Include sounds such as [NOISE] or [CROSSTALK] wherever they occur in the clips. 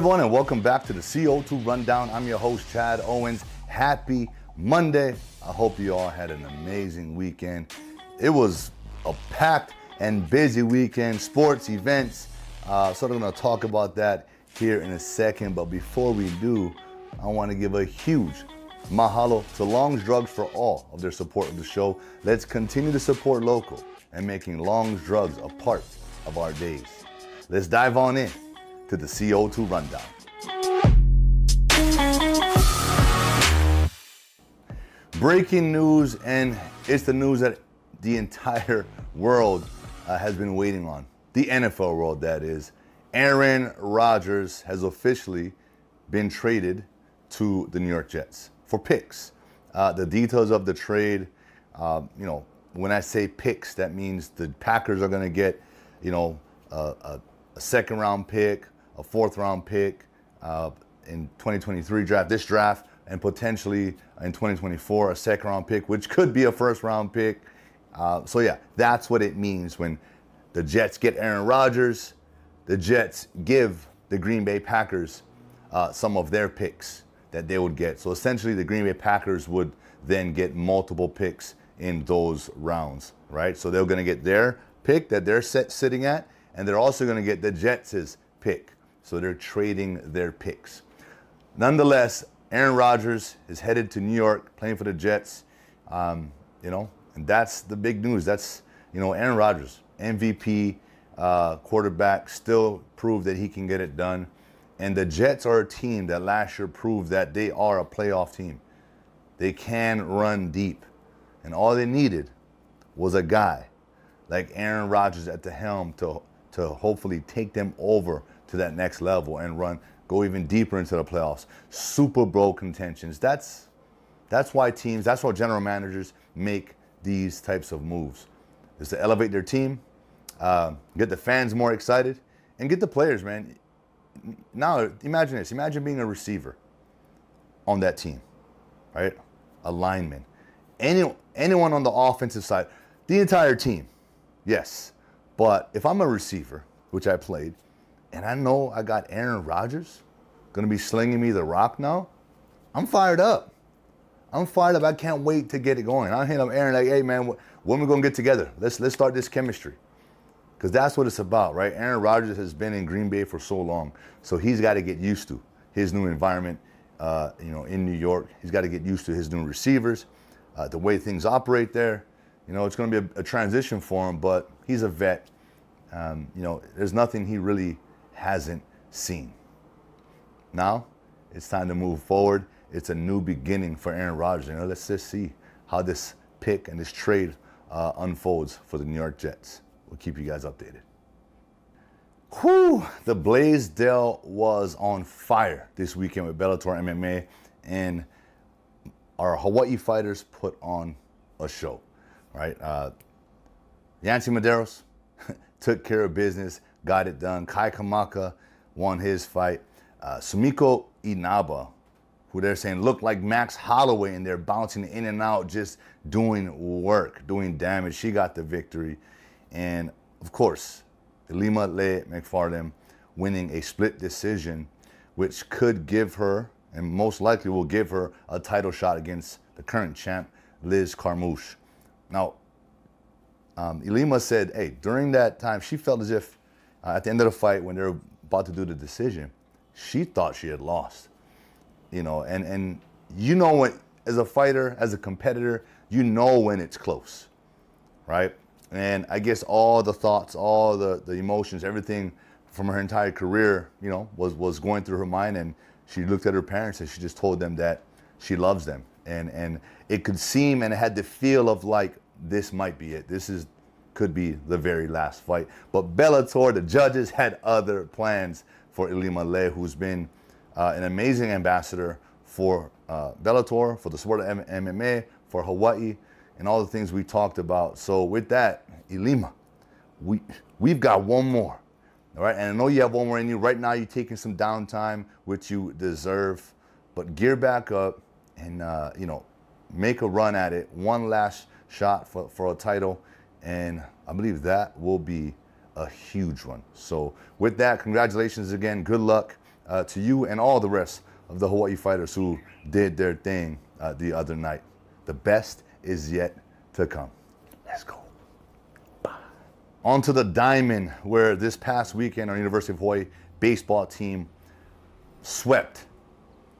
everyone, and welcome back to the CO2 Rundown. I'm your host, Chad Owens. Happy Monday. I hope you all had an amazing weekend. It was a packed and busy weekend, sports, events. Uh, so, I'm going to talk about that here in a second. But before we do, I want to give a huge mahalo to Long's Drugs for all of their support of the show. Let's continue to support local and making Long's Drugs a part of our days. Let's dive on in to the CO2 Rundown. Breaking news, and it's the news that the entire world uh, has been waiting on. The NFL world, that is. Aaron Rodgers has officially been traded to the New York Jets for picks. Uh, the details of the trade, uh, you know, when I say picks, that means the Packers are going to get, you know, a, a, a, second round pick, a fourth round pick uh, in 2023 draft, this draft, and potentially in 2024 a second round pick, which could be a first round pick. Uh, so yeah, that's what it means when the Jets get Aaron Rodgers. The Jets give the Green Bay Packers uh, some of their picks that they would get. So essentially, the Green Bay Packers would then get multiple picks in those rounds, right? So they're going to get their pick that they're set, sitting at, and they're also going to get the Jets' pick. So they're trading their picks. Nonetheless, Aaron Rodgers is headed to New York playing for the Jets. Um, you know, and that's the big news. That's, you know, Aaron Rodgers, MVP uh, quarterback, still proved that he can get it done. And the Jets are a team that last year proved that they are a playoff team. They can run deep. And all they needed was a guy like Aaron Rodgers at the helm to, to hopefully take them over to that next level and run, go even deeper into the playoffs. Super Bowl contentions. That's that's why teams, that's why general managers make these types of moves. Is to elevate their team, uh, get the fans more excited, and get the players, man now imagine this. Imagine being a receiver on that team, right? A lineman. Any, anyone on the offensive side, the entire team, yes. But if I'm a receiver, which I played, and I know I got Aaron Rodgers going to be slinging me the rock now, I'm fired up. I'm fired up. I can't wait to get it going. I hit up Aaron like, hey man, when we gonna get together? Let's let's start this chemistry because that's what it's about, right? Aaron Rodgers has been in Green Bay for so long, so he's got to get used to his new environment. Uh, you know, in New York, he's got to get used to his new receivers, uh, the way things operate there. You know, it's going to be a, a, transition for him, but he's a vet. Um, you know, there's nothing he really hasn't seen. Now, it's time to move forward. It's a new beginning for Aaron Rodgers. You know, let's just see how this pick and this trade uh, unfolds for the New York Jets. We'll keep you guys updated. Whew, the Blaisdell was on fire this weekend with Bellator MMA, and our Hawaii fighters put on a show, right? Uh, Yancy Medeiros [LAUGHS] took care of business, got it done. Kai Kamaka won his fight. Uh, Sumiko Inaba, who they're saying looked like Max Holloway, and they're bouncing in and out, just doing work, doing damage. She got the victory. And of course, Ilima-Lei Macfarlane winning a split decision, which could give her, and most likely will give her, a title shot against the current champ, Liz Carmouche. Now, um, Ilima said, hey, during that time, she felt as if uh, at the end of the fight, when they were about to do the decision, she thought she had lost. You know, and, and you know when, as a fighter, as a competitor, you know when it's close, right? And I guess all the thoughts, all the, the emotions, everything from her entire career, you know, was, was going through her mind. And she looked at her parents and she just told them that she loves them. And, and it could seem and it had the feel of like, this might be it. This is could be the very last fight. But Bellator, the judges had other plans for Ilima-Lei, who's been uh, an amazing ambassador for uh, Bellator, for the sport of M- MMA, for Hawaii, and all the things we talked about. So with that, Ilima, we we've got one more. All right, and I know you have one more in you. Right now, you're taking some downtime, which you deserve, but gear back up and uh, you know make a run at it. One last shot for, for a title, and I believe that will be a huge one. So with that, congratulations again. Good luck. uh, to you and all the rest of the Hawaii fighters who did their thing uh, the other night. The best is yet to come. Let's go. Bye. On to the diamond, where this past weekend our University of Hawaii baseball team swept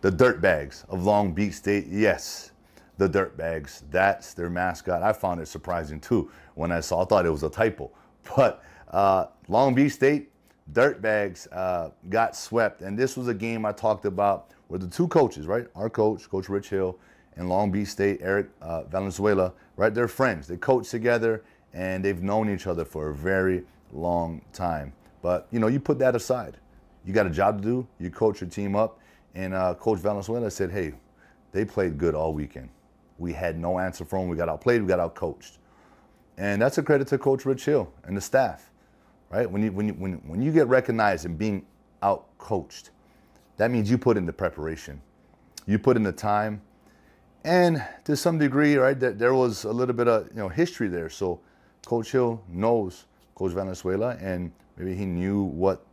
the Dirtbags of Long Beach State. Yes, the Dirtbags. That's their mascot. I found it surprising too when I saw. I thought it was a typo, but uh, Long Beach State Dirtbags uh, got swept, and this was a game I talked about where the two coaches, right, our coach, Coach Rich Hill, and Long Beach State Eric uh, Valenzuela, right, they're friends. They coach together, and they've known each other for a very long time. But you know, you put that aside. You got a job to do. You coach your team up, and uh, Coach Valenzuela said, "Hey, they played good all weekend. We had no answer for them. We got outplayed. We got outcoached." And that's a credit to Coach Rich Hill and the staff, right? When you when you when, when you get recognized and being outcoached, that means you put in the preparation, you put in the time, and to some degree, right, that there was a little bit of you know history there. So Coach Hill knows Coach Valenzuela, and maybe he knew what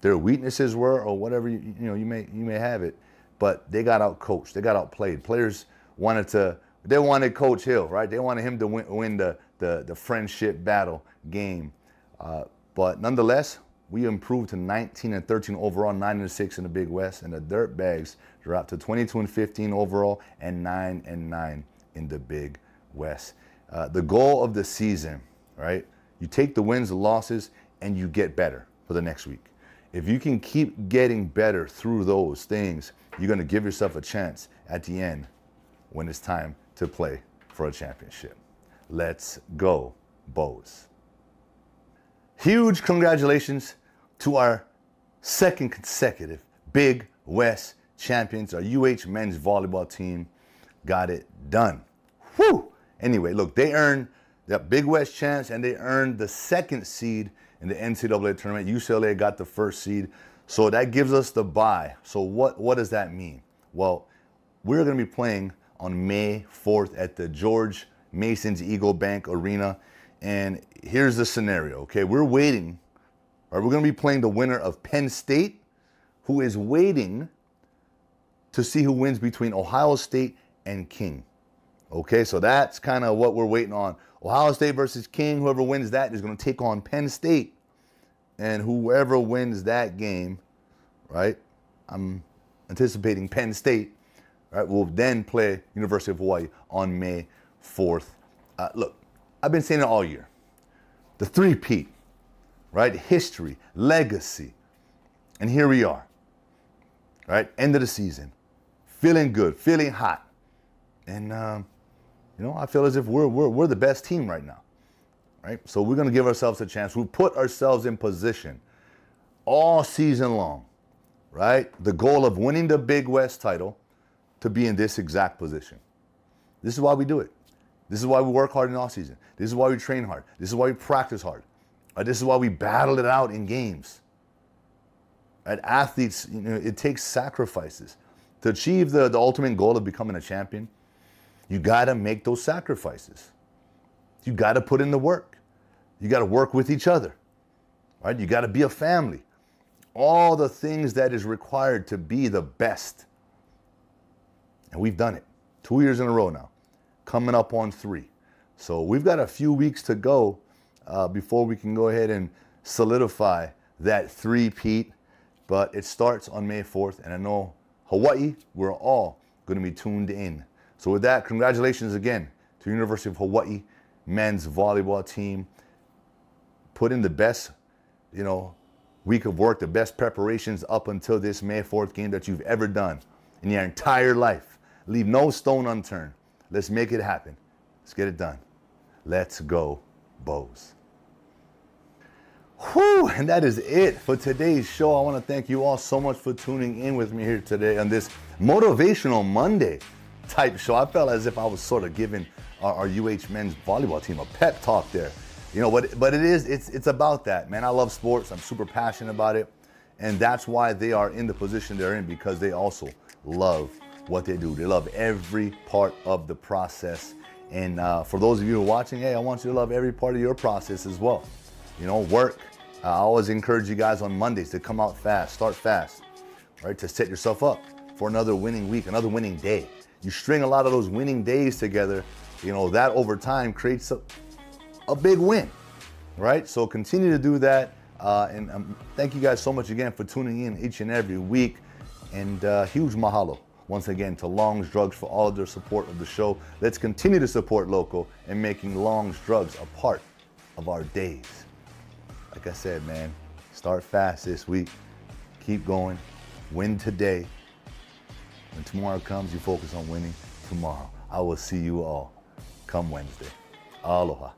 their weaknesses were or whatever you, you know you may you may have it. But they got out coached, they got outplayed. Players wanted to they wanted Coach Hill, right? They wanted him to win, win the, the, the friendship battle game. Uh, but nonetheless, we improved to 19 and 13 overall, 9 and 6 in the Big West, and the Dirtbags dropped to 22 and 15 overall and 9 and 9 in the Big West. Uh, the goal of the season, right? You take the wins, the losses, and you get better for the next week. If you can keep getting better through those things, you're going to give yourself a chance at the end when it's time to play for a championship. Let's go, Bows. Huge congratulations to our second consecutive Big West champions. Our UH men's volleyball team got it done. Whew! Anyway, look, they earned the Big West champs and they earned the second seed in the NCAA tournament. UCLA got the first seed. So that gives us the bye. So what, what does that mean? Well, we're going to be playing on May 4th at the George Masons Eagle Bank Arena. And here's the scenario, okay? We're waiting, or we're going to be playing the winner of Penn State, who is waiting to see who wins between Ohio State and King. Okay, so that's kind of what we're waiting on. Ohio State versus King, whoever wins that is going to take on Penn State. And whoever wins that game, right? I'm anticipating Penn State Right, we'll then play University of Hawaii on May 4th. Uh, look, I've been saying it all year. The three-peat, right? History, legacy. And here we are, right? End of the season. Feeling good, feeling hot. And, um, you know, I feel as if we're, we're, we're the best team right now, right? So we're going to give ourselves a chance. We put ourselves in position all season long, right? The goal of winning the Big West title to be in this exact position. This is why we do it. This is why we work hard in off season. This is why we train hard. This is why we practice hard. Right? This is why we battle it out in games. At Athletes, you know, it takes sacrifices to achieve the, the ultimate goal of becoming a champion. You got to make those sacrifices. You got to put in the work. You got to work with each other. Right? You got to be a family. All the things that is required to be the best and we've done it two years in a row now, coming up on three. So we've got a few weeks to go uh, before we can go ahead and solidify that three-peat. But it starts on May 4th, and I know Hawaii, we're all going to be tuned in. So with that, congratulations again to University of Hawaii men's volleyball team. Put in the best, you know, week of work, the best preparations up until this May 4th game that you've ever done in your entire life. Leave no stone unturned. Let's make it happen. Let's get it done. Let's go, Bows. Whew, and that is it for today's show. I want to thank you all so much for tuning in with me here today on this motivational Monday type show. I felt as if I was sort of giving our, our UH men's volleyball team a pep talk there. You know, but but it is it's it's about that, man. I love sports. I'm super passionate about it. And that's why they are in the position they're in because they also love what they do. They love every part of the process. And uh, for those of you who are watching, hey, I want you to love every part of your process as well. You know, work. I always encourage you guys on Mondays to come out fast, start fast. right? To set yourself up for another winning week, another winning day. You string a lot of those winning days together, you know, that over time creates a, a big win, right? So continue to do that. Uh, and um, thank you guys so much again for tuning in each and every week. And uh, huge mahalo once again to Long's Drugs for all of their support of the show. Let's continue to support local and making Long's Drugs a part of our days. Like I said, man, start fast this week. Keep going. Win today. When tomorrow comes, you focus on winning tomorrow. I will see you all come Wednesday. Aloha.